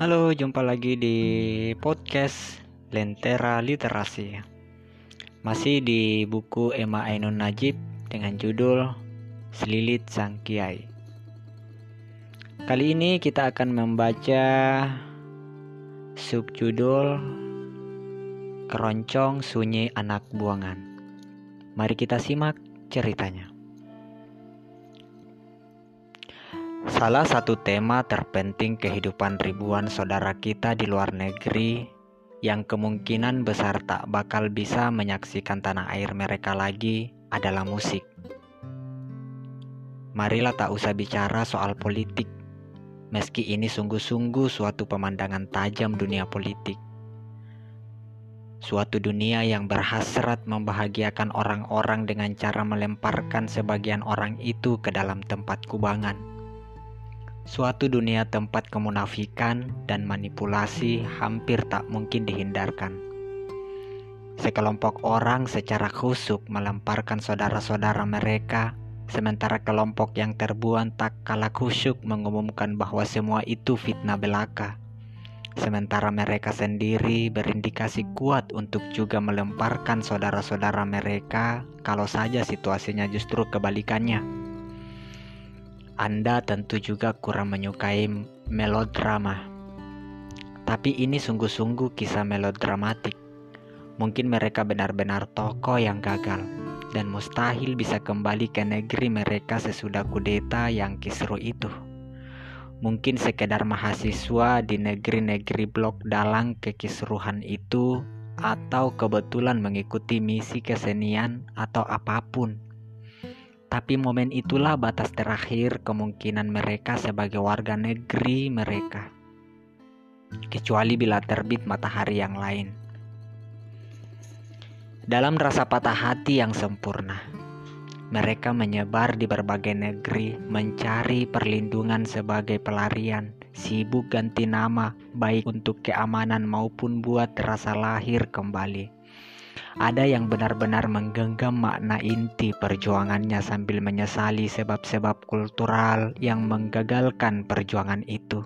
Halo, jumpa lagi di podcast Lentera Literasi. Masih di buku Emma Ainun Najib dengan judul Selilit Sang Kiai. Kali ini kita akan membaca subjudul Keroncong Sunyi Anak Buangan. Mari kita simak ceritanya. Salah satu tema terpenting kehidupan ribuan saudara kita di luar negeri yang kemungkinan besar tak bakal bisa menyaksikan tanah air mereka lagi adalah musik. Marilah tak usah bicara soal politik, meski ini sungguh-sungguh suatu pemandangan tajam dunia politik. Suatu dunia yang berhasrat membahagiakan orang-orang dengan cara melemparkan sebagian orang itu ke dalam tempat kubangan Suatu dunia tempat kemunafikan dan manipulasi hampir tak mungkin dihindarkan. Sekelompok orang secara khusuk melemparkan saudara-saudara mereka, sementara kelompok yang terbuan tak kalah khusyuk mengumumkan bahwa semua itu fitnah belaka. Sementara mereka sendiri berindikasi kuat untuk juga melemparkan saudara-saudara mereka kalau saja situasinya justru kebalikannya. Anda tentu juga kurang menyukai melodrama. Tapi ini sungguh-sungguh kisah melodramatik. Mungkin mereka benar-benar tokoh yang gagal dan mustahil bisa kembali ke negeri mereka sesudah kudeta yang kisru itu. Mungkin sekedar mahasiswa di negeri-negeri blok dalang kekisruhan itu atau kebetulan mengikuti misi kesenian atau apa pun tapi momen itulah batas terakhir kemungkinan mereka sebagai warga negeri mereka. Kecuali bila terbit matahari yang lain. Dalam rasa patah hati yang sempurna, mereka menyebar di berbagai negeri mencari perlindungan sebagai pelarian, sibuk ganti nama, baik untuk keamanan maupun buat rasa lahir kembali. Ada yang benar-benar menggenggam makna inti perjuangannya sambil menyesali sebab-sebab kultural yang menggagalkan perjuangan itu.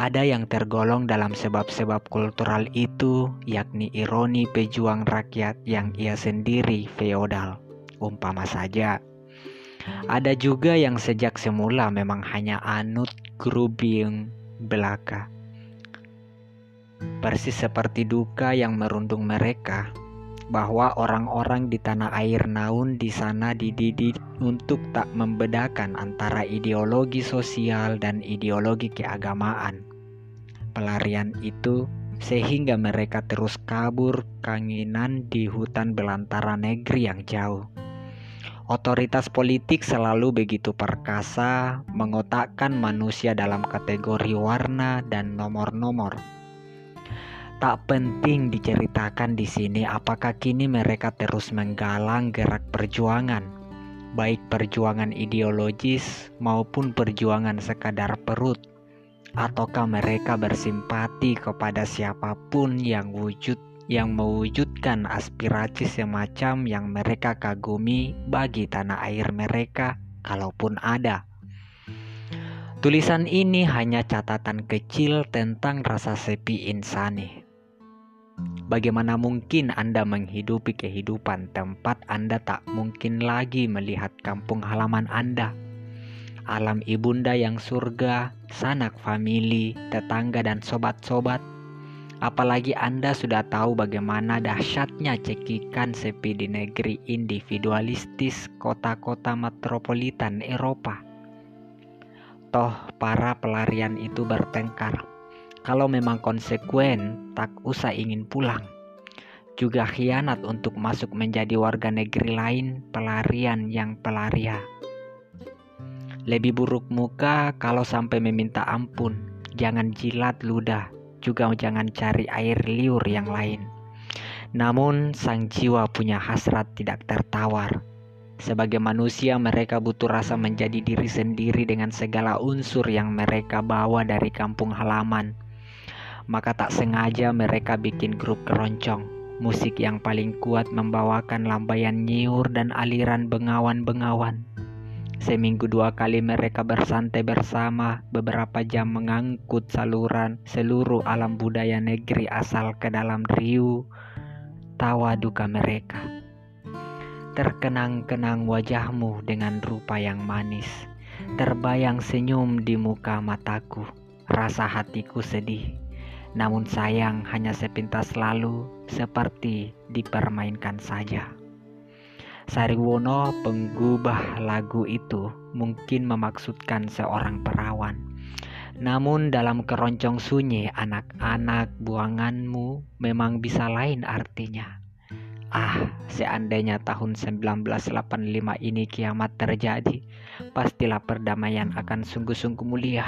Ada yang tergolong dalam sebab-sebab kultural itu, yakni ironi pejuang rakyat yang ia sendiri feodal. Umpama saja, ada juga yang sejak semula memang hanya anut grubing belaka. Persis seperti duka yang merundung mereka, bahwa orang-orang di tanah air Naun di sana dididik untuk tak membedakan antara ideologi sosial dan ideologi keagamaan. Pelarian itu sehingga mereka terus kabur kanginan di hutan belantara negeri yang jauh. Otoritas politik selalu begitu perkasa mengotakkan manusia dalam kategori warna dan nomor-nomor Tak penting diceritakan di sini apakah kini mereka terus menggalang gerak perjuangan, baik perjuangan ideologis maupun perjuangan sekadar perut, ataukah mereka bersimpati kepada siapa pun yang wujud yang mewujudkan aspirasi semacam yang mereka kagumi bagi tanah air mereka, kalaupun ada. Tulisan ini hanya catatan kecil tentang rasa sepi insani Bagaimana mungkin Anda menghidupi kehidupan tempat Anda tak mungkin lagi melihat kampung halaman Anda? Alam ibunda yang surga, sanak famili, tetangga dan sobat-sobat. Apalagi Anda sudah tahu bagaimana dahsyatnya cekikan sepi di negeri individualistis kota-kota metropolitan Eropa. Toh para pelarian itu bertengkar kalau memang konsekuen, tak usah ingin pulang. Juga khianat untuk masuk menjadi warga negeri lain, pelarian yang pelaria. Lebih buruk muka kalau sampai meminta ampun. Jangan jilat ludah, juga jangan cari air liur yang lain. Namun sang jiwa punya hasrat tidak tertawar. Sebagai manusia mereka butuh rasa menjadi diri sendiri dengan segala unsur yang mereka bawa dari kampung halaman maka tak sengaja mereka bikin grup keroncong. Musik yang paling kuat membawakan lambaian nyiur dan aliran bengawan-bengawan. Seminggu dua kali mereka bersantai bersama beberapa jam mengangkut saluran seluruh alam budaya negeri asal ke dalam riu tawa duka mereka. Terkenang-kenang wajahmu dengan rupa yang manis. Terbayang senyum di muka mataku. Rasa hatiku sedih. Namun sayang hanya sepintas lalu seperti dipermainkan saja. Sariwono penggubah lagu itu mungkin memaksudkan seorang perawan. Namun dalam keroncong sunyi anak-anak buanganmu memang bisa lain artinya. Ah, seandainya tahun 1985 ini kiamat terjadi, pastilah perdamaian akan sungguh-sungguh mulia.